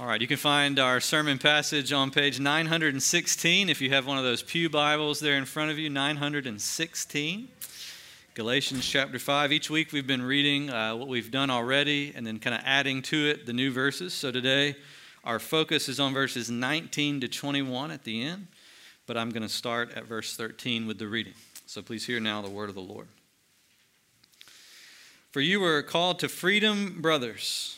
All right, you can find our sermon passage on page 916 if you have one of those Pew Bibles there in front of you, 916. Galatians chapter 5. Each week we've been reading uh, what we've done already and then kind of adding to it the new verses. So today our focus is on verses 19 to 21 at the end, but I'm going to start at verse 13 with the reading. So please hear now the word of the Lord. For you were called to freedom, brothers.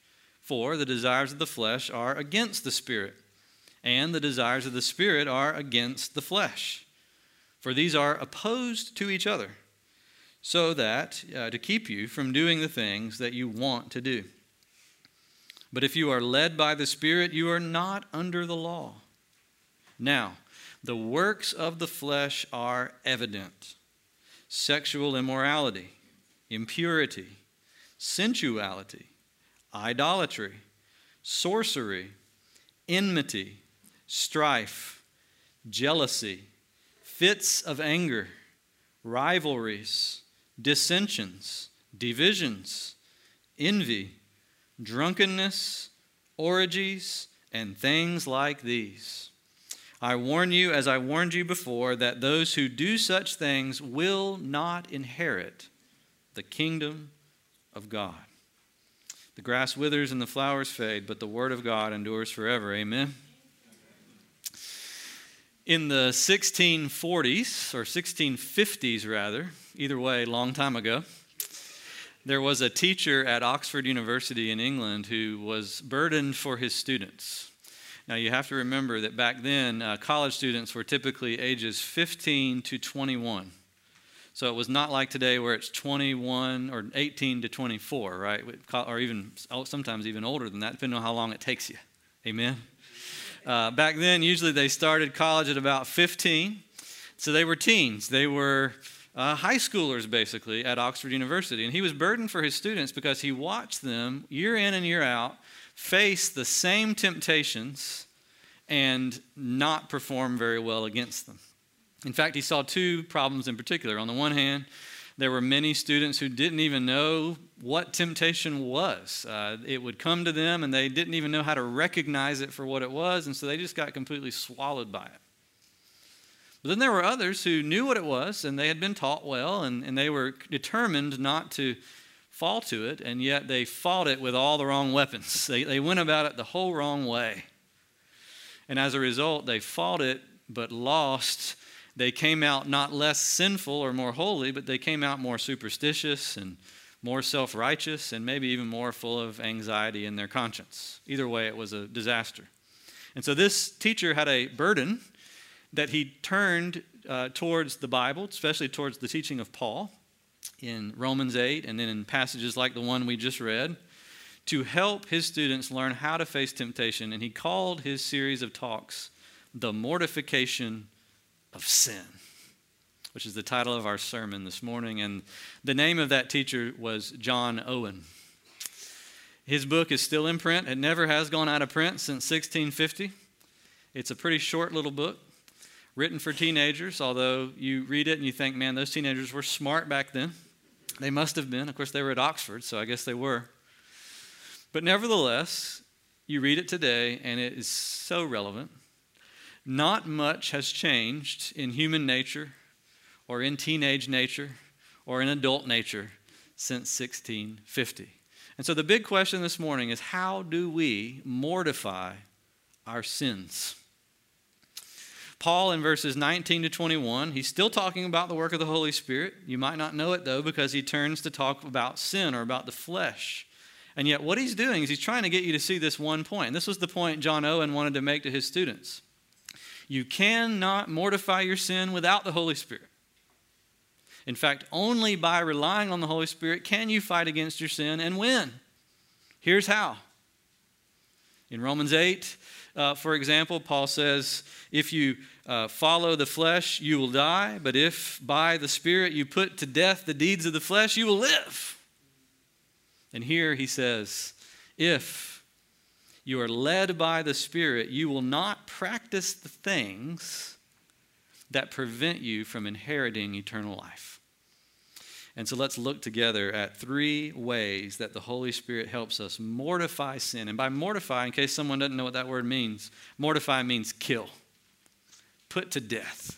For the desires of the flesh are against the Spirit, and the desires of the Spirit are against the flesh. For these are opposed to each other, so that uh, to keep you from doing the things that you want to do. But if you are led by the Spirit, you are not under the law. Now, the works of the flesh are evident sexual immorality, impurity, sensuality idolatry, sorcery, enmity, strife, jealousy, fits of anger, rivalries, dissensions, divisions, envy, drunkenness, orgies, and things like these. I warn you, as I warned you before, that those who do such things will not inherit the kingdom of God. The grass withers and the flowers fade, but the word of God endures forever. Amen. In the 1640s, or 1650s rather, either way, long time ago, there was a teacher at Oxford University in England who was burdened for his students. Now, you have to remember that back then, uh, college students were typically ages 15 to 21. So it was not like today where it's 21 or 18 to 24, right? Or even oh, sometimes even older than that, depending on how long it takes you. Amen. Uh, back then, usually they started college at about 15. So they were teens. They were uh, high schoolers, basically, at Oxford University. And he was burdened for his students because he watched them year in and year out face the same temptations and not perform very well against them. In fact, he saw two problems in particular. On the one hand, there were many students who didn't even know what temptation was. Uh, it would come to them and they didn't even know how to recognize it for what it was, and so they just got completely swallowed by it. But then there were others who knew what it was and they had been taught well and, and they were determined not to fall to it, and yet they fought it with all the wrong weapons. They, they went about it the whole wrong way. And as a result, they fought it but lost they came out not less sinful or more holy, but they came out more superstitious and more self righteous and maybe even more full of anxiety in their conscience. Either way, it was a disaster. And so this teacher had a burden that he turned uh, towards the Bible, especially towards the teaching of Paul in Romans 8 and then in passages like the one we just read, to help his students learn how to face temptation. And he called his series of talks The Mortification of sin, which is the title of our sermon this morning. And the name of that teacher was John Owen. His book is still in print. It never has gone out of print since 1650. It's a pretty short little book written for teenagers, although you read it and you think, man, those teenagers were smart back then. They must have been. Of course, they were at Oxford, so I guess they were. But nevertheless, you read it today and it is so relevant not much has changed in human nature or in teenage nature or in adult nature since 1650. And so the big question this morning is how do we mortify our sins? Paul, in verses 19 to 21, he's still talking about the work of the Holy Spirit. You might not know it, though, because he turns to talk about sin or about the flesh. And yet, what he's doing is he's trying to get you to see this one point. This was the point John Owen wanted to make to his students. You cannot mortify your sin without the Holy Spirit. In fact, only by relying on the Holy Spirit can you fight against your sin and win. Here's how In Romans 8, uh, for example, Paul says, If you uh, follow the flesh, you will die, but if by the Spirit you put to death the deeds of the flesh, you will live. And here he says, If you are led by the Spirit, you will not practice the things that prevent you from inheriting eternal life. And so let's look together at three ways that the Holy Spirit helps us mortify sin. And by mortify, in case someone doesn't know what that word means, mortify means kill, put to death.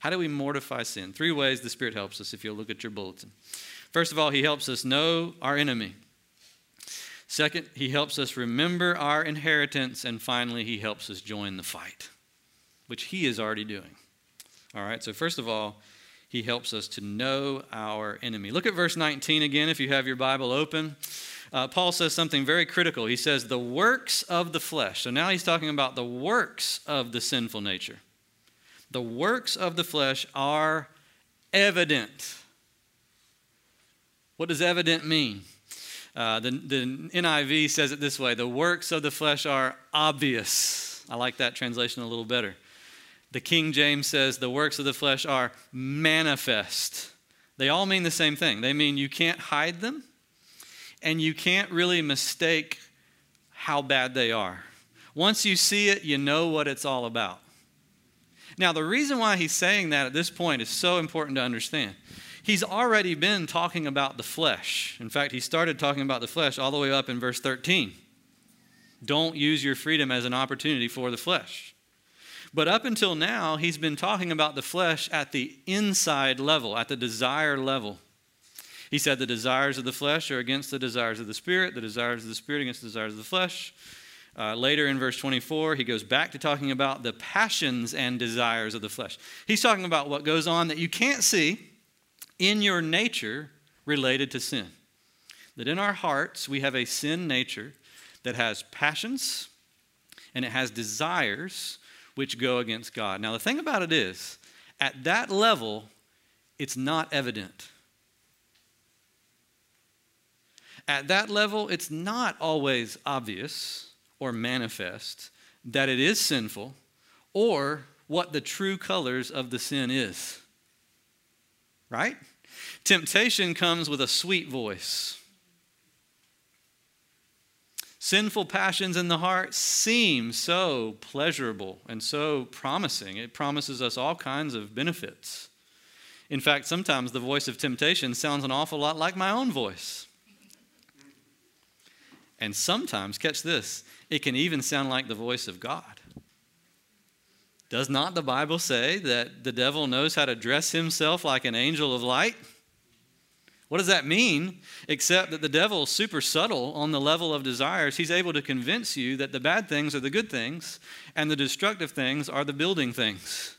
How do we mortify sin? Three ways the Spirit helps us if you'll look at your bulletin. First of all, He helps us know our enemy. Second, He helps us remember our inheritance. And finally, He helps us join the fight, which He is already doing. All right, so first of all, he helps us to know our enemy. Look at verse 19 again if you have your Bible open. Uh, Paul says something very critical. He says, the works of the flesh. So now he's talking about the works of the sinful nature. The works of the flesh are evident. What does evident mean? Uh, the, the NIV says it this way the works of the flesh are obvious. I like that translation a little better. The King James says the works of the flesh are manifest. They all mean the same thing. They mean you can't hide them and you can't really mistake how bad they are. Once you see it, you know what it's all about. Now, the reason why he's saying that at this point is so important to understand. He's already been talking about the flesh. In fact, he started talking about the flesh all the way up in verse 13. Don't use your freedom as an opportunity for the flesh. But up until now, he's been talking about the flesh at the inside level, at the desire level. He said the desires of the flesh are against the desires of the spirit, the desires of the spirit against the desires of the flesh. Uh, later in verse 24, he goes back to talking about the passions and desires of the flesh. He's talking about what goes on that you can't see in your nature related to sin. That in our hearts, we have a sin nature that has passions and it has desires which go against God. Now, the thing about it is, at that level, it's not evident. At that level, it's not always obvious or manifest that it is sinful or what the true colors of the sin is. Right? Temptation comes with a sweet voice. Sinful passions in the heart seem so pleasurable and so promising. It promises us all kinds of benefits. In fact, sometimes the voice of temptation sounds an awful lot like my own voice. And sometimes, catch this, it can even sound like the voice of God. Does not the Bible say that the devil knows how to dress himself like an angel of light? What does that mean? Except that the devil is super subtle on the level of desires. He's able to convince you that the bad things are the good things and the destructive things are the building things.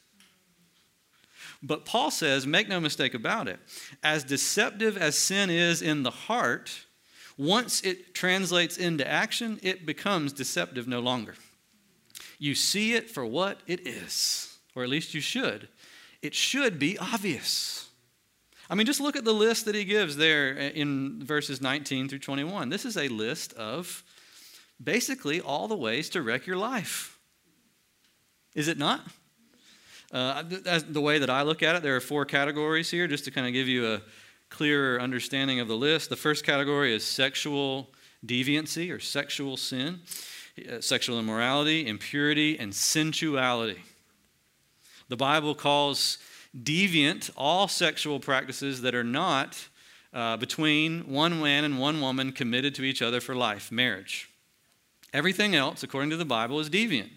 But Paul says, make no mistake about it, as deceptive as sin is in the heart, once it translates into action, it becomes deceptive no longer. You see it for what it is, or at least you should. It should be obvious. I mean, just look at the list that he gives there in verses 19 through 21. This is a list of basically all the ways to wreck your life. Is it not? Uh, the way that I look at it, there are four categories here, just to kind of give you a clearer understanding of the list. The first category is sexual deviancy or sexual sin, sexual immorality, impurity, and sensuality. The Bible calls deviant all sexual practices that are not uh, between one man and one woman committed to each other for life, marriage. Everything else, according to the Bible, is deviant.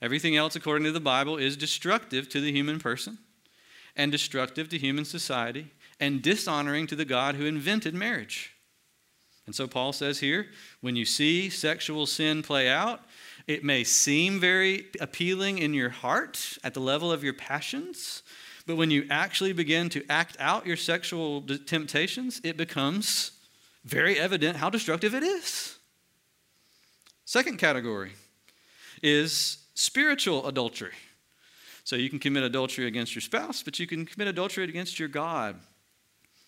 Everything else, according to the Bible, is destructive to the human person and destructive to human society and dishonoring to the God who invented marriage. And so Paul says here when you see sexual sin play out, it may seem very appealing in your heart at the level of your passions, but when you actually begin to act out your sexual temptations, it becomes very evident how destructive it is. Second category is spiritual adultery. So you can commit adultery against your spouse, but you can commit adultery against your God.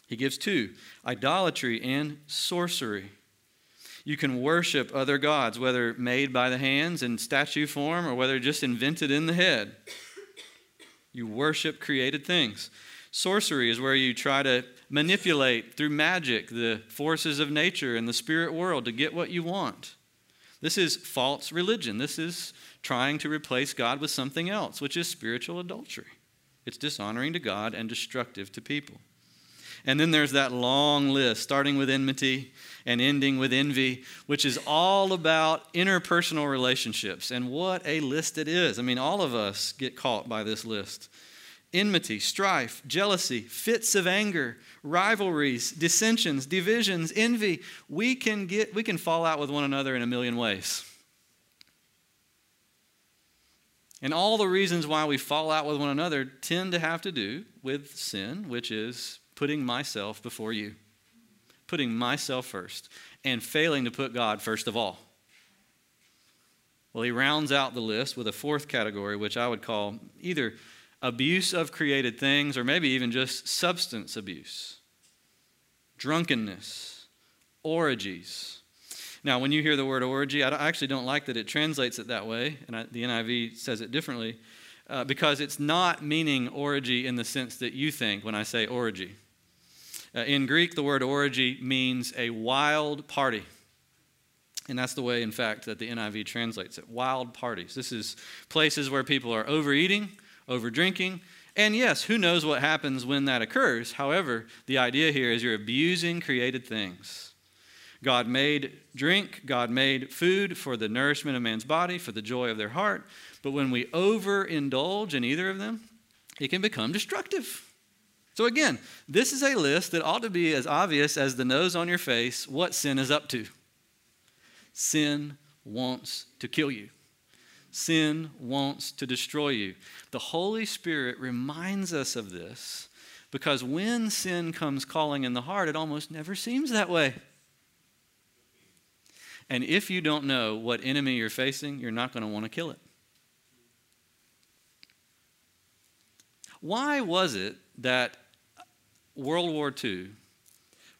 He gives two idolatry and sorcery. You can worship other gods, whether made by the hands in statue form or whether just invented in the head. You worship created things. Sorcery is where you try to manipulate through magic the forces of nature and the spirit world to get what you want. This is false religion. This is trying to replace God with something else, which is spiritual adultery. It's dishonoring to God and destructive to people. And then there's that long list, starting with enmity and ending with envy, which is all about interpersonal relationships. And what a list it is. I mean, all of us get caught by this list enmity, strife, jealousy, fits of anger, rivalries, dissensions, divisions, envy. We can get we can fall out with one another in a million ways. And all the reasons why we fall out with one another tend to have to do with sin, which is putting myself before you, putting myself first, and failing to put God first of all. Well, he rounds out the list with a fourth category, which I would call either abuse of created things or maybe even just substance abuse, drunkenness, orgies, now, when you hear the word orgy, I actually don't like that it translates it that way, and I, the NIV says it differently, uh, because it's not meaning orgy in the sense that you think when I say orgy. Uh, in Greek, the word orgy means a wild party. And that's the way, in fact, that the NIV translates it wild parties. This is places where people are overeating, over drinking, and yes, who knows what happens when that occurs. However, the idea here is you're abusing created things. God made drink, God made food for the nourishment of man's body, for the joy of their heart. But when we overindulge in either of them, it can become destructive. So, again, this is a list that ought to be as obvious as the nose on your face what sin is up to. Sin wants to kill you, sin wants to destroy you. The Holy Spirit reminds us of this because when sin comes calling in the heart, it almost never seems that way. And if you don't know what enemy you're facing, you're not going to want to kill it. Why was it that World War II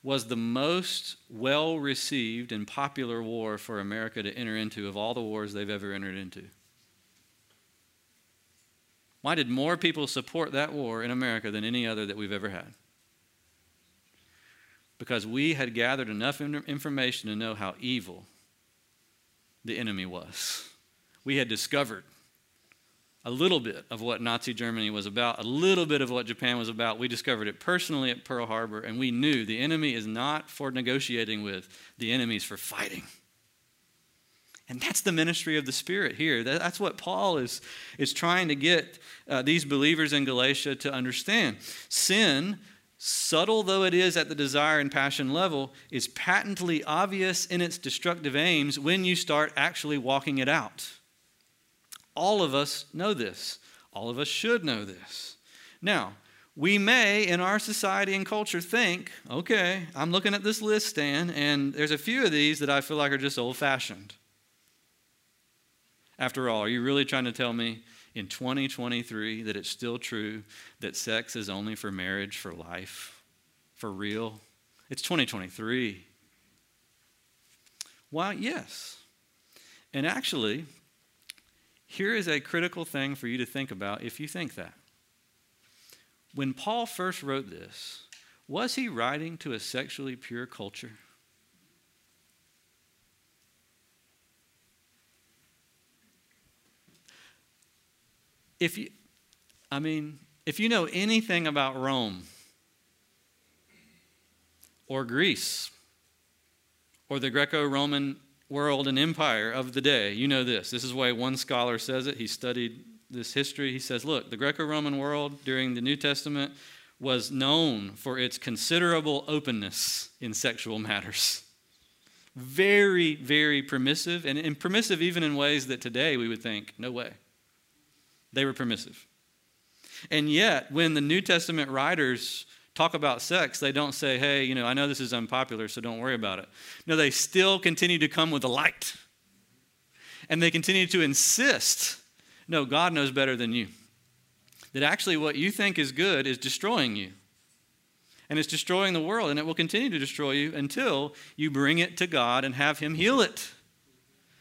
was the most well received and popular war for America to enter into of all the wars they've ever entered into? Why did more people support that war in America than any other that we've ever had? Because we had gathered enough information to know how evil the enemy was. We had discovered a little bit of what Nazi Germany was about, a little bit of what Japan was about. We discovered it personally at Pearl Harbor, and we knew the enemy is not for negotiating with, the enemy is for fighting. And that's the ministry of the Spirit here. That's what Paul is, is trying to get uh, these believers in Galatia to understand. Sin subtle though it is at the desire and passion level, is patently obvious in its destructive aims when you start actually walking it out. All of us know this. All of us should know this. Now, we may in our society and culture think, okay, I'm looking at this list, Stan, and there's a few of these that I feel like are just old fashioned. After all, are you really trying to tell me in 2023 that it's still true that sex is only for marriage, for life, for real? It's 2023. Why, yes. And actually, here is a critical thing for you to think about if you think that. When Paul first wrote this, was he writing to a sexually pure culture? if you, I mean, if you know anything about Rome or Greece or the Greco Roman world and empire of the day, you know this. This is why one scholar says it. He studied this history. He says, look, the Greco Roman world during the New Testament was known for its considerable openness in sexual matters. Very, very permissive, and, and permissive even in ways that today we would think, no way. They were permissive. And yet, when the New Testament writers talk about sex, they don't say, hey, you know, I know this is unpopular, so don't worry about it. No, they still continue to come with the light. And they continue to insist no, God knows better than you. That actually what you think is good is destroying you. And it's destroying the world, and it will continue to destroy you until you bring it to God and have Him heal it.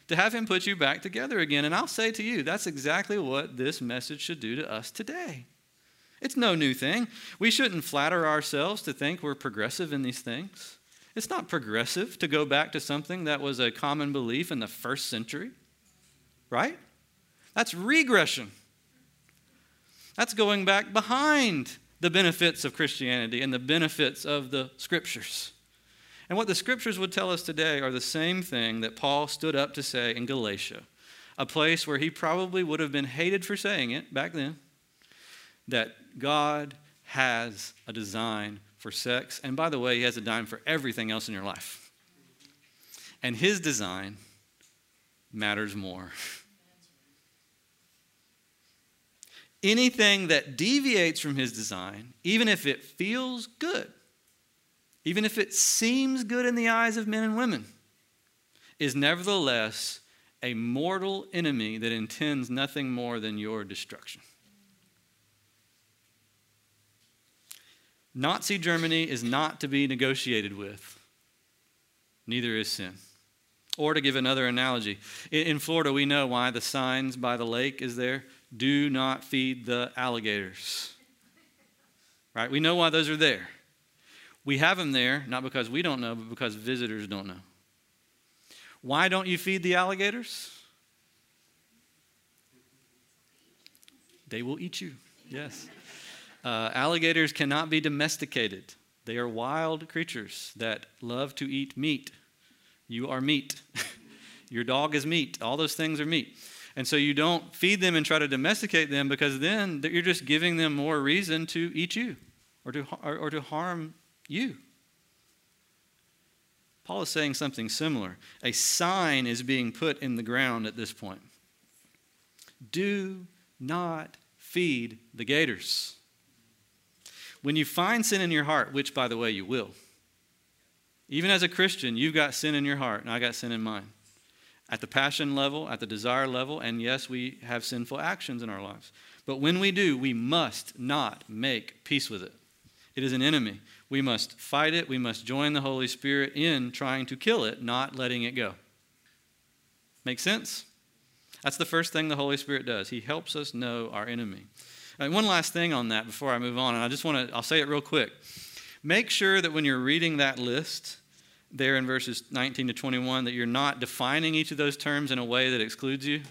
To have Him put you back together again. And I'll say to you, that's exactly what this message should do to us today. It's no new thing. We shouldn't flatter ourselves to think we're progressive in these things. It's not progressive to go back to something that was a common belief in the first century, right? That's regression. That's going back behind the benefits of Christianity and the benefits of the scriptures. And what the scriptures would tell us today are the same thing that Paul stood up to say in Galatia, a place where he probably would have been hated for saying it back then, that God has a design for sex. And by the way, He has a design for everything else in your life. And His design matters more. Anything that deviates from His design, even if it feels good, even if it seems good in the eyes of men and women, is nevertheless a mortal enemy that intends nothing more than your destruction. Nazi Germany is not to be negotiated with, neither is sin. Or to give another analogy, in Florida, we know why the signs by the lake is there do not feed the alligators. Right? We know why those are there. We have them there, not because we don't know, but because visitors don't know. Why don't you feed the alligators? They will eat you. Yes. Uh, alligators cannot be domesticated. They are wild creatures that love to eat meat. You are meat. Your dog is meat. All those things are meat. And so you don't feed them and try to domesticate them because then you're just giving them more reason to eat you or to, or, or to harm you. Paul is saying something similar. A sign is being put in the ground at this point. Do not feed the gators. When you find sin in your heart, which, by the way, you will, even as a Christian, you've got sin in your heart, and I got sin in mine. At the passion level, at the desire level, and yes, we have sinful actions in our lives. But when we do, we must not make peace with it. It is an enemy. We must fight it. We must join the Holy Spirit in trying to kill it, not letting it go. Make sense? That's the first thing the Holy Spirit does. He helps us know our enemy. One last thing on that before I move on, and I just want to, I'll say it real quick. Make sure that when you're reading that list, there in verses 19 to 21, that you're not defining each of those terms in a way that excludes you.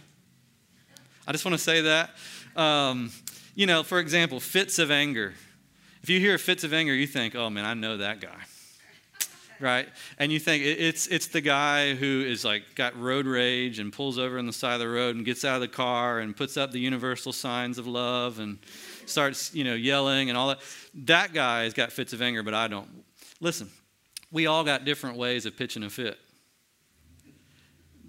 I just want to say that. Um, you know, for example, fits of anger. If you hear fits of anger, you think, oh man, I know that guy right? And you think it's it's the guy who is like got road rage and pulls over on the side of the road and gets out of the car and puts up the universal signs of love and starts you know yelling and all that. That guy has got fits of anger, but I don't. Listen, we all got different ways of pitching a fit.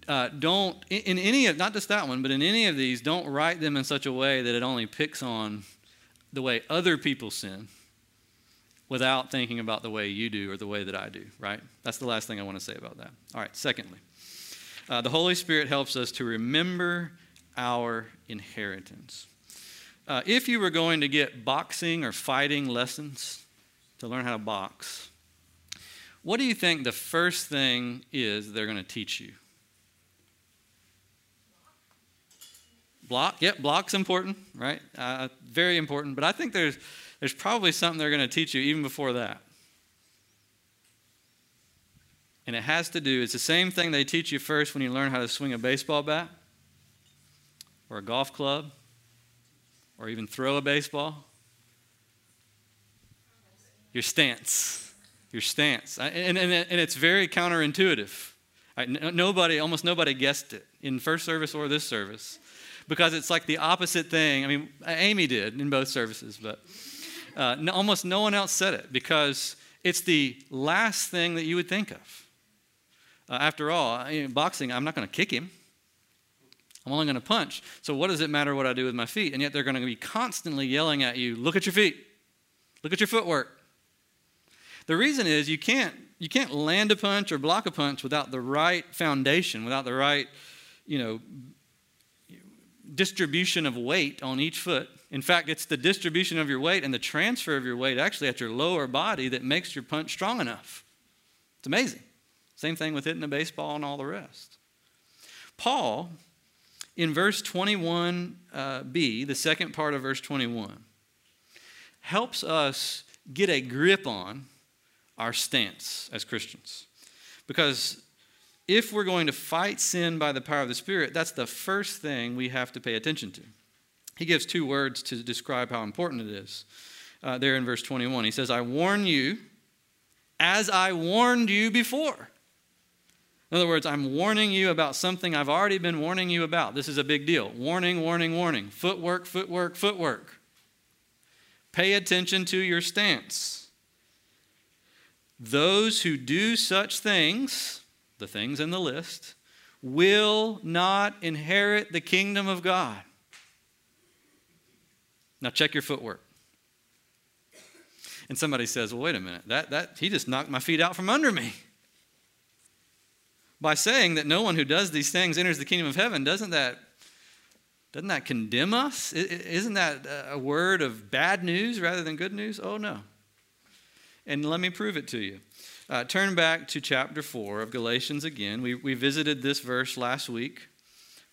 Uh, don't in, in any of not just that one, but in any of these, don't write them in such a way that it only picks on the way other people sin without thinking about the way you do or the way that I do, right? That's the last thing I want to say about that. All right, secondly, uh, the Holy Spirit helps us to remember our inheritance. Uh, if you were going to get boxing or fighting lessons to learn how to box, what do you think the first thing is they're going to teach you? Block, yep, block's important, right? Uh, very important. But I think there's there's probably something they're going to teach you even before that. And it has to do, it's the same thing they teach you first when you learn how to swing a baseball bat or a golf club or even throw a baseball. Your stance. Your stance. And, and, and it's very counterintuitive. Nobody, almost nobody guessed it in first service or this service because it's like the opposite thing. I mean, Amy did in both services, but uh, no, almost no one else said it because it's the last thing that you would think of. Uh, after all, boxing, I'm not going to kick him. I'm only going to punch. So, what does it matter what I do with my feet? And yet, they're going to be constantly yelling at you look at your feet, look at your footwork. The reason is you can't, you can't land a punch or block a punch without the right foundation, without the right you know, distribution of weight on each foot In fact, it's the distribution of your weight and the transfer of your weight actually at your lower body that makes your punch strong enough. It's amazing. Same thing with hitting a baseball and all the rest. Paul, in verse 21b, uh, the second part of verse 21, helps us get a grip on our stance as Christians. Because if we're going to fight sin by the power of the Spirit, that's the first thing we have to pay attention to. He gives two words to describe how important it is. Uh, there in verse 21, he says, I warn you as I warned you before. In other words, I'm warning you about something I've already been warning you about. This is a big deal. Warning, warning, warning. Footwork, footwork, footwork. Pay attention to your stance. Those who do such things, the things in the list, will not inherit the kingdom of God. Now check your footwork. And somebody says, Well, wait a minute, that, that he just knocked my feet out from under me. By saying that no one who does these things enters the kingdom of heaven, doesn't that doesn't that condemn us? Isn't that a word of bad news rather than good news? Oh, no. And let me prove it to you. Uh, turn back to chapter 4 of Galatians again. We, we visited this verse last week.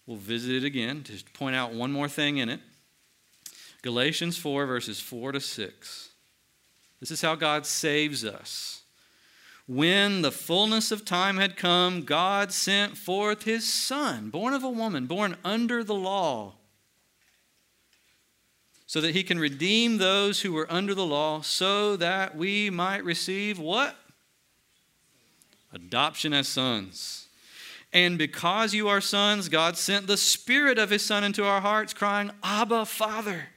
We'll visit it again to point out one more thing in it. Galatians 4, verses 4 to 6. This is how God saves us. When the fullness of time had come, God sent forth his Son, born of a woman, born under the law, so that he can redeem those who were under the law, so that we might receive what? Adoption as sons. And because you are sons, God sent the Spirit of His Son into our hearts, crying, Abba, Father.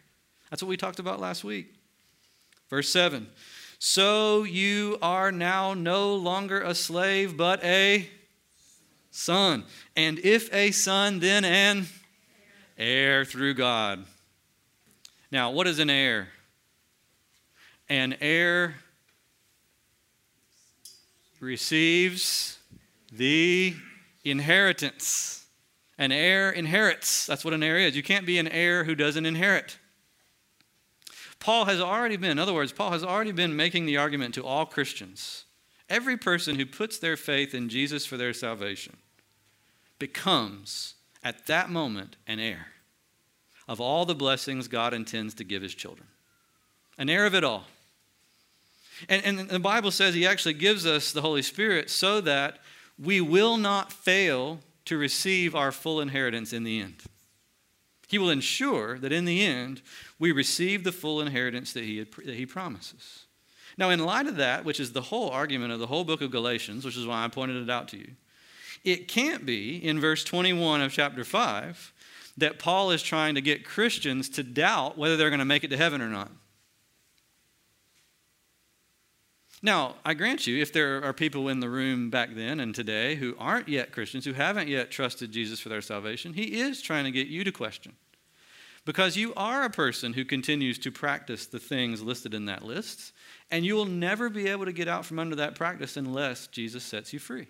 That's what we talked about last week. Verse 7 So you are now no longer a slave, but a son. And if a son, then an heir through God. Now, what is an heir? An heir receives the inheritance. An heir inherits. That's what an heir is. You can't be an heir who doesn't inherit. Paul has already been, in other words, Paul has already been making the argument to all Christians. Every person who puts their faith in Jesus for their salvation becomes, at that moment, an heir of all the blessings God intends to give his children. An heir of it all. And, and the Bible says he actually gives us the Holy Spirit so that we will not fail to receive our full inheritance in the end. He will ensure that in the end, we receive the full inheritance that he, had, that he promises. Now, in light of that, which is the whole argument of the whole book of Galatians, which is why I pointed it out to you, it can't be in verse 21 of chapter 5 that Paul is trying to get Christians to doubt whether they're going to make it to heaven or not. Now, I grant you, if there are people in the room back then and today who aren't yet Christians, who haven't yet trusted Jesus for their salvation, he is trying to get you to question. Because you are a person who continues to practice the things listed in that list, and you will never be able to get out from under that practice unless Jesus sets you free.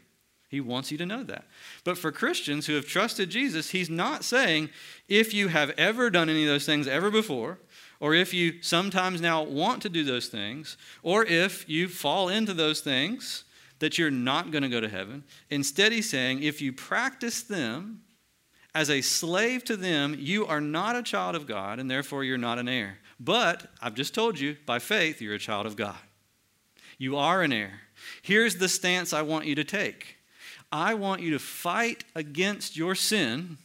He wants you to know that. But for Christians who have trusted Jesus, he's not saying if you have ever done any of those things ever before, or if you sometimes now want to do those things, or if you fall into those things, that you're not going to go to heaven. Instead, he's saying if you practice them as a slave to them, you are not a child of God, and therefore you're not an heir. But I've just told you, by faith, you're a child of God. You are an heir. Here's the stance I want you to take I want you to fight against your sin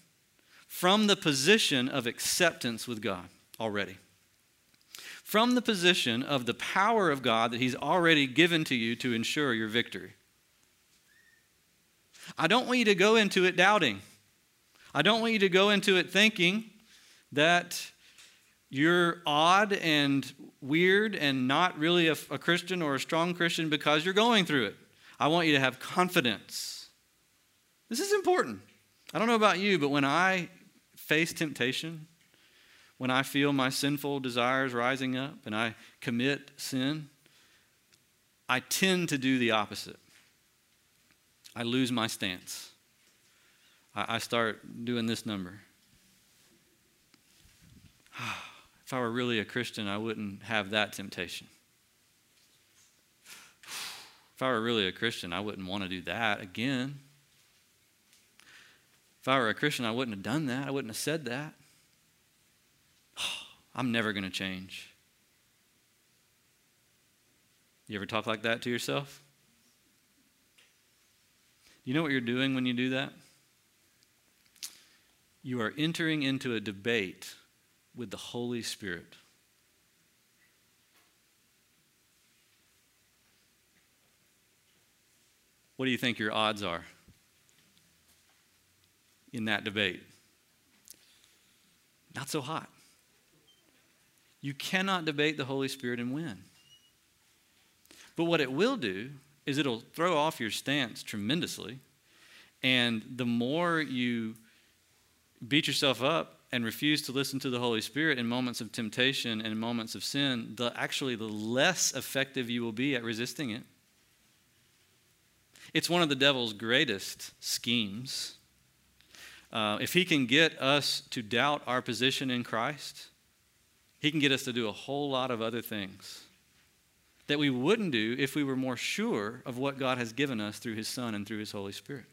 from the position of acceptance with God already from the position of the power of God that He's already given to you to ensure your victory. I don't want you to go into it doubting. I don't want you to go into it thinking that you're odd and weird and not really a, a, Christian or a strong Christian because you're going through it. I want you to have confidence. This is important. I don't know about you, but when I face temptation, when I feel my sinful desires rising up and I commit sin, I tend to do the opposite. I lose my stance. I, start doing this number. If I were really a Christian, I wouldn't have that temptation. If I were really a Christian, I wouldn't want to do that again. If I were a Christian, I wouldn't have done that. I wouldn't have said that. I'm never going to change. You ever talk like that to yourself? You know what you're doing when you do that? You are entering into a debate with the Holy Spirit. What do you think your odds are in that debate? Not so hot. You cannot debate the Holy Spirit and win. But what it will do is it'll throw off your stance tremendously. And the more you beat yourself up and refuse to listen to the Holy Spirit in moments of temptation and moments of sin, the, actually, the less effective you will be at resisting it. It's one of the devil's greatest schemes. Uh, if he can get us to doubt our position in Christ, he can get us to do a whole lot of other things that we wouldn't do if we were more sure of what God has given us through His Son and through His Holy Spirit.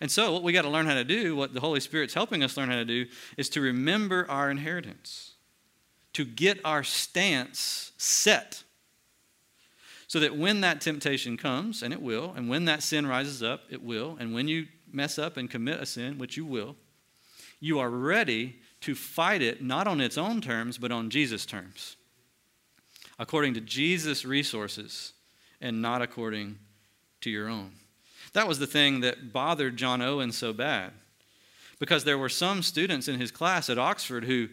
And so, what we got to learn how to do, what the Holy Spirit's helping us learn how to do, is to remember our inheritance, to get our stance set, so that when that temptation comes, and it will, and when that sin rises up, it will, and when you mess up and commit a sin, which you will, you are ready to fight it not on its own terms, but on Jesus' terms, according to Jesus' resources, and not according to your own. That was the thing that bothered John Owen so bad. Because there were some students in his class at Oxford who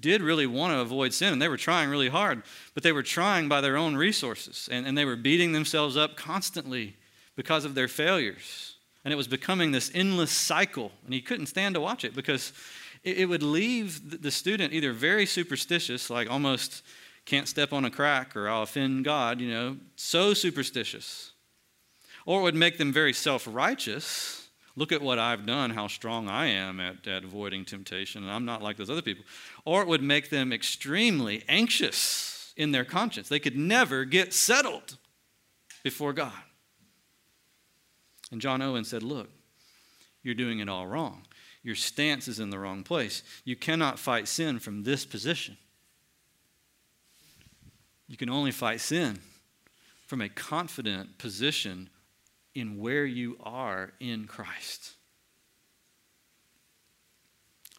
did really want to avoid sin, and they were trying really hard, but they were trying by their own resources, and, and they were beating themselves up constantly because of their failures. And it was becoming this endless cycle, and he couldn't stand to watch it because it, it would leave the student either very superstitious, like almost can't step on a crack or I'll offend God, you know, so superstitious or it would make them very self righteous. Look at what I've done, how strong I am at, at avoiding temptation, and I'm not like those other people. Or it would make them extremely anxious in their conscience. They could never get settled before God. And John Owen said, Look, you're doing it all wrong. Your stance is in the wrong place. You cannot fight sin from this position. You can only fight sin from a confident position in where you are in Christ.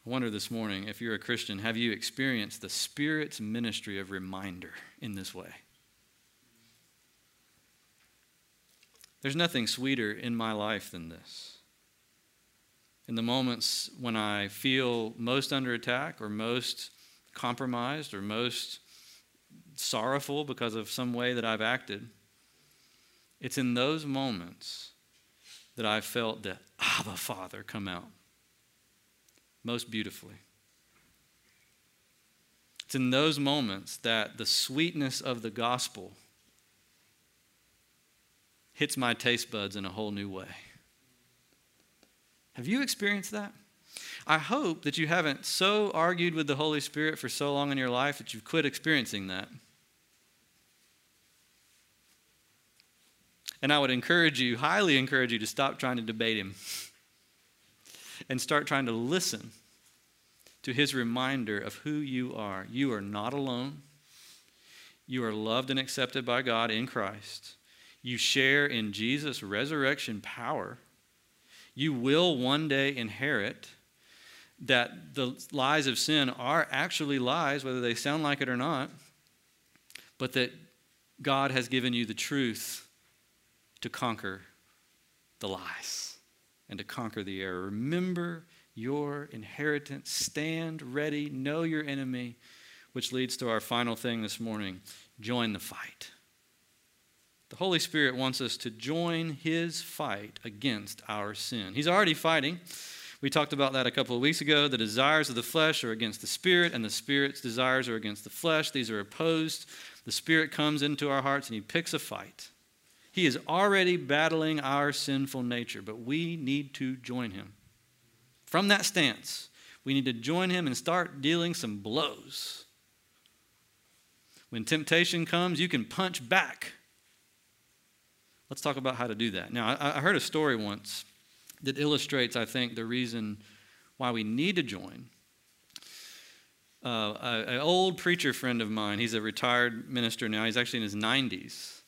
I wonder this morning, if you're a Christian, have you experienced the Spirit's ministry of reminder in this way? There's nothing sweeter in my life than this. In the moments when I feel most under attack or most compromised or most sorrowful because of some way that I've acted, it's in those moments that I felt the Abba Father come out most beautifully. It's in those moments that the sweetness of the gospel hits my taste buds in a whole new way. Have you experienced that? I hope that you haven't so argued with the Holy Spirit for so long in your life that you've quit experiencing that. And I would encourage you, highly encourage you, to stop trying to debate him and start trying to listen to his reminder of who you are. You are not alone. You are loved and accepted by God in Christ. You share in Jesus' resurrection power. You will one day inherit that the lies of sin are actually lies, whether they sound like it or not, but that God has given you the truth to conquer the lies and to conquer the error. Remember your inheritance. Stand ready. Know your enemy, which leads to our final thing this morning join the fight. The Holy Spirit wants us to join his fight against our sin. He's already fighting. We talked about that a couple of weeks ago. The desires of the flesh are against the spirit, and the spirit's desires are against the flesh. These are opposed. The spirit comes into our hearts and he picks a fight. He is already battling our sinful nature, but we need to join him. From that stance, We need to join him and start dealing some blows. When temptation comes, you can punch back. Let's talk about how to do that. Now, I, I heard a story once that illustrates, I think, the reason why we need to join. Uh, an old preacher friend of mine, he's a retired minister now, he's actually in his 90s,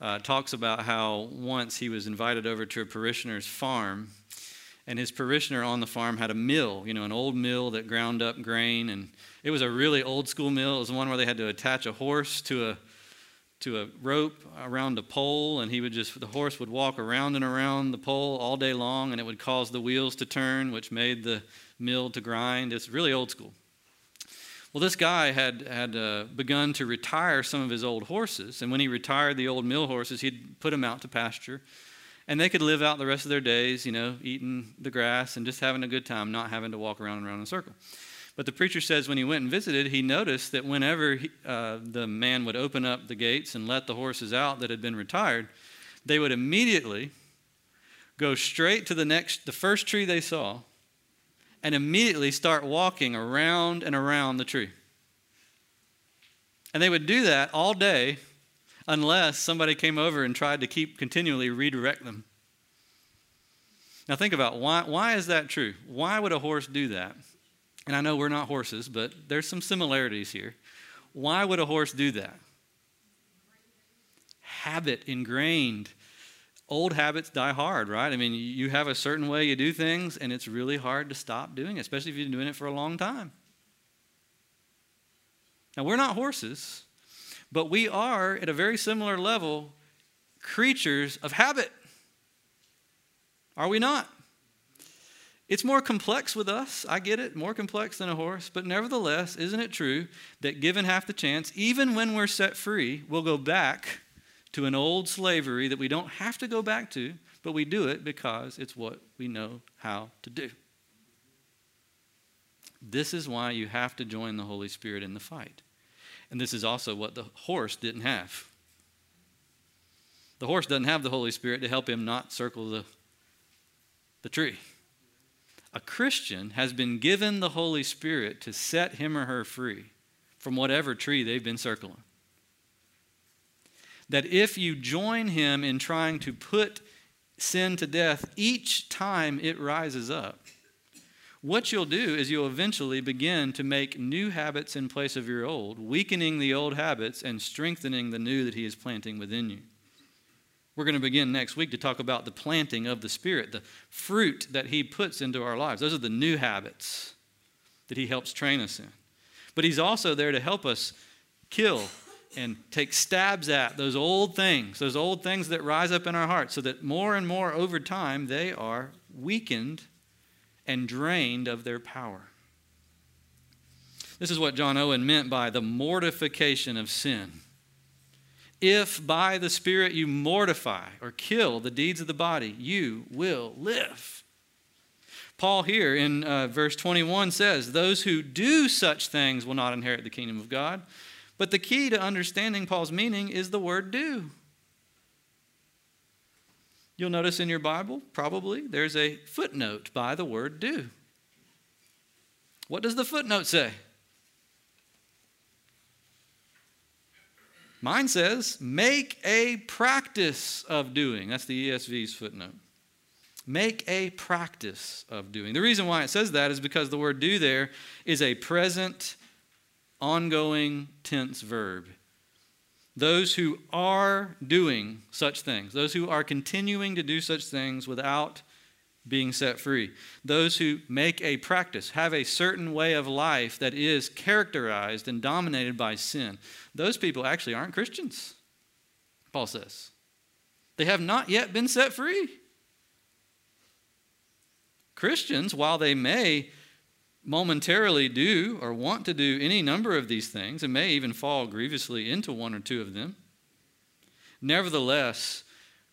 uh, talks about how once he was invited over to a parishioner's farm, and his parishioner on the farm had a mill, you know, an old mill that ground up grain, and it was a really old school mill. It was one where they had to attach a horse to a to a rope around a pole, and he would just, the horse would walk around and around the pole all day long, and it would cause the wheels to turn, which made the mill to grind. It's really old school. Well, this guy had, had uh, begun to retire some of his old horses, and when he retired the old mill horses, he'd put them out to pasture, and they could live out the rest of their days, you know, eating the grass and just having a good time, not having to walk around and around in a circle. But the preacher says when he went and visited, he noticed that whenever he, uh, the man would open up the gates and let the horses out that had been retired, they would immediately go straight to the next, the first tree they saw, and immediately start walking around and around the tree. And they would do that all day unless somebody came over and tried to keep continually redirect them. Now think about why, why is that true? Why would a horse do that? And I know we're not horses, but there's some similarities here. Why would a horse do that? Habit ingrained. Old habits die hard, right? I mean, you have a certain way you do things, and it's really hard to stop doing it, especially if you've been doing it for a long time. Now, we're not horses, but we are, at a very similar level, creatures of habit. Are we not? It's more complex with us. I get it, more complex than a horse. But nevertheless, isn't it true that given half the chance, even when we're set free, we'll go back to an old slavery that we don't have to go back to, but we do it because it's what we know how to do. This is why you have to join the Holy Spirit in the fight. And this is also what the horse didn't have. The horse doesn't have the Holy Spirit to help him not circle the, the tree. A Christian has been given the Holy Spirit to set him or her free from whatever tree they've been circling. That if you join him in trying to put sin to death each time it rises up, what you'll do is you'll eventually begin to make new habits in place of your old, weakening the old habits and strengthening the new that he is planting within you. We're going to begin next week to talk about the planting of the Spirit, the fruit that He puts into our lives. Those are the new habits that He helps train us in. But He's also there to help us kill and take stabs at those old things, those old things that rise up in our hearts, so that more and more over time they are weakened and drained of their power. This is what John Owen meant by the mortification of sin if by the Spirit you mortify or kill the deeds of the body, you will live. Paul here in uh, verse 21 says, Those who do such things will not inherit the kingdom of God. But the key to understanding Paul's meaning is the word do. You'll notice in your Bible, probably, there's a footnote by the word do. What does the footnote say? Mine says, make a practice of doing. That's the ESV's footnote. Make a practice of doing. The reason why it says that is because the word do there is a present, ongoing tense verb. Those who are doing such things, those who are continuing to do such things without being set free. Those who make a practice, have a certain way of life that is characterized and dominated by sin, those people actually aren't Christians, Paul says. They have not yet been set free. Christians, while they may momentarily do or want to do any number of these things and may even fall grievously into one or two of them, nevertheless,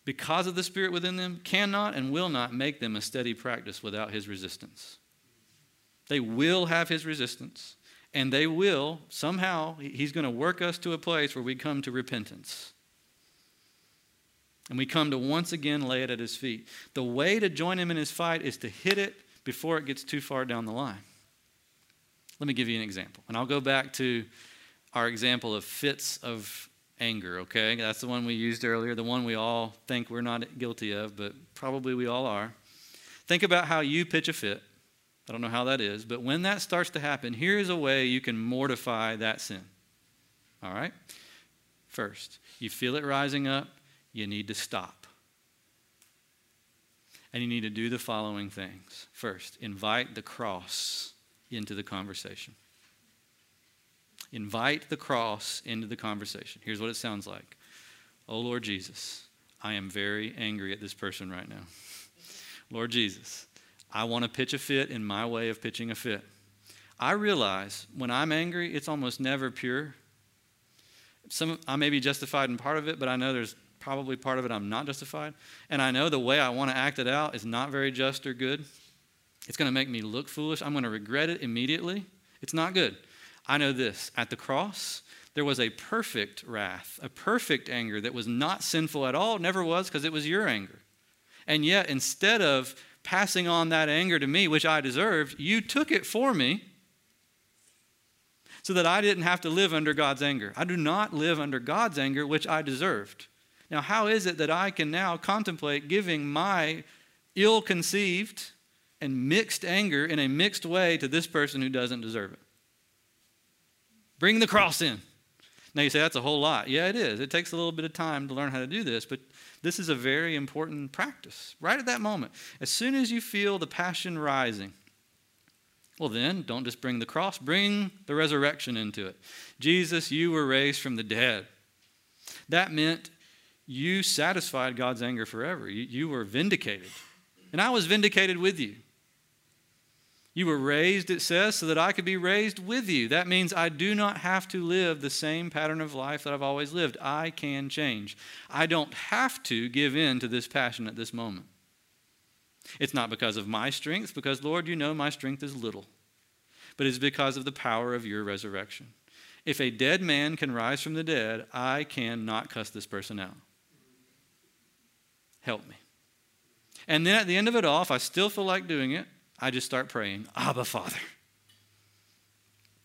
because of the Spirit within them, cannot and will not make them a steady practice without His resistance. They will have His resistance, and they will, somehow, He's going to work us to a place where we come to repentance. And we come to once again lay it at His feet. The way to join Him in His fight is to hit it before it gets too far down the line. Let me give you an example. And I'll go back to our example of fits of anger, okay? That's the one we used earlier, the one we all think we're not guilty of, but probably we all are. Think about how you pitch a fit. I don't know how that is, but when that starts to happen, here's a way you can mortify that sin. All right? First, you feel it rising up, you need to stop. And you need to do the following things. First, invite the cross into the conversation. Invite the cross into the conversation. Here's what it sounds like Oh, Lord Jesus, I am very angry at this person right now. Lord Jesus, I want to pitch a fit in my way of pitching a fit. I realize when I'm angry, it's almost never pure. Some, I may be justified in part of it, but I know there's probably part of it I'm not justified. And I know the way I want to act it out is not very just or good. It's going to make me look foolish. I'm going to regret it immediately. It's not good. I know this at the cross, there was a perfect wrath, a perfect anger that was not sinful at all, never was, because it was your anger. And yet, instead of passing on that anger to me, which I deserved, you took it for me so that I didn't have to live under God's anger. I do not live under God's anger, which I deserved. Now, how is it that I can now contemplate giving my ill conceived and mixed anger in a mixed way to this person who doesn't deserve it? Bring the cross in. Now you say that's a whole lot. Yeah, it is. It takes a little bit of time to learn how to do this, but this is a very important practice. Right at that moment, as soon as you feel the passion rising, well, then, don't just bring the cross, bring the resurrection into it. Jesus, you were raised from the dead. That meant you satisfied God's anger forever. You, you were vindicated. And I was vindicated with you. You were raised, it says, so that I could be raised with you. That means I do not have to live the same pattern of life that I've always lived. I can change. I don't have to give in to this passion at this moment. It's not because of my strength, because, Lord, you know my strength is little, but it's because of the power of your resurrection. If a dead man can rise from the dead, I cannot cuss this person out. Help me. And then at the end of it all, if I still feel like doing it, I just start praying, Abba, Father.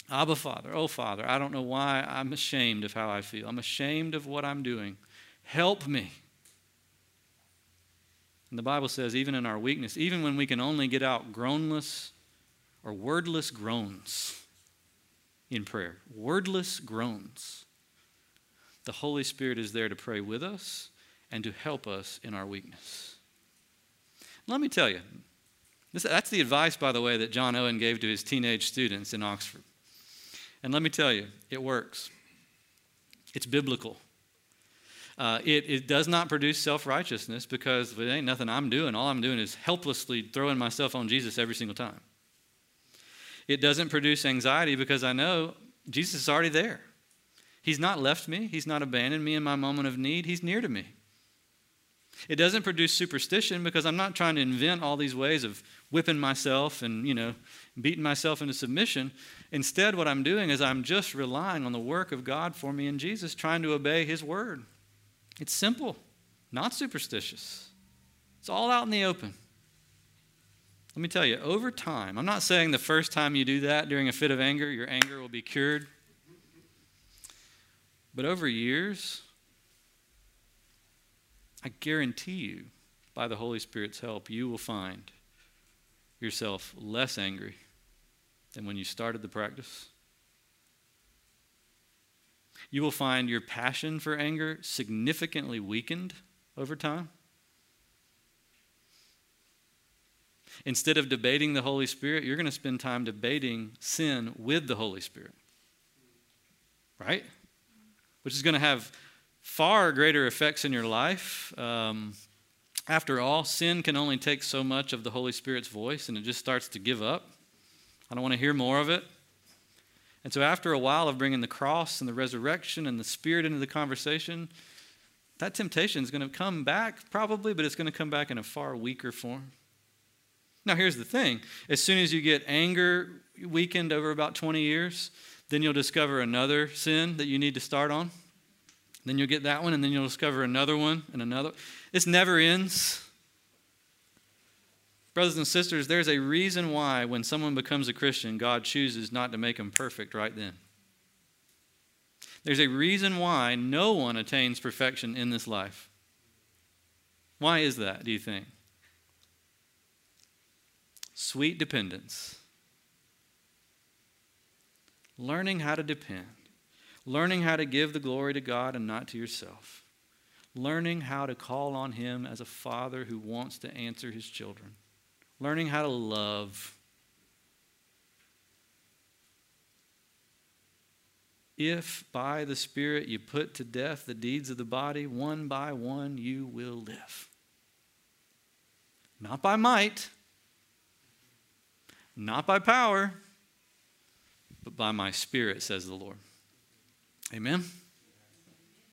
Abba, Father. Oh, Father, I don't know why I'm ashamed of how I feel. I'm ashamed of what I'm doing. Help me. And the Bible says, even in our weakness, even when we can only get out groanless or wordless groans in prayer, wordless groans, the Holy Spirit is there to pray with us and to help us in our weakness. Let me tell you, this, that's the advice, by the way, that John Owen gave to his teenage students in Oxford. And let me tell you, it works. It's biblical. Uh, it, it does not produce self righteousness because it ain't nothing I'm doing. All I'm doing is helplessly throwing myself on Jesus every single time. It doesn't produce anxiety because I know Jesus is already there. He's not left me, He's not abandoned me in my moment of need, He's near to me. It doesn't produce superstition because I'm not trying to invent all these ways of whipping myself and, you know, beating myself into submission. Instead, what I'm doing is I'm just relying on the work of God for me in Jesus, trying to obey His word. It's simple, not superstitious. It's all out in the open. Let me tell you, over time, I'm not saying the first time you do that during a fit of anger, your anger will be cured. But over years, I guarantee you, by the Holy Spirit's help, you will find yourself less angry than when you started the practice. You will find your passion for anger significantly weakened over time. Instead of debating the Holy Spirit, you're going to spend time debating sin with the Holy Spirit. Right? Which is going to have far greater effects in your life. Um, after all, sin can only take so much of the Holy Spirit's voice and it just starts to give up. I don't want to hear more of it. And so, after a while of bringing the cross and the resurrection and the Spirit into the conversation, that temptation is going to come back probably, but it's going to come back in a far weaker form. Now, here's the thing as soon as you get anger weakened over about 20 years, then you'll discover another sin that you need to start on. Then you'll get that one, and then you'll discover another one and another. This never ends. Brothers and sisters, there's a reason why when someone becomes a Christian, God chooses not to make them perfect right then. There's a reason why no one attains perfection in this life. Why is that, do you think? Sweet dependence. Learning how to depend. Learning how to give the glory to God and not to yourself. Learning how to call on Him as a father who wants to answer His children. Learning how to love. If by the Spirit you put to death the deeds of the body, one by one you will live. Not by might, not by power, but by my Spirit, says the Lord. Amen.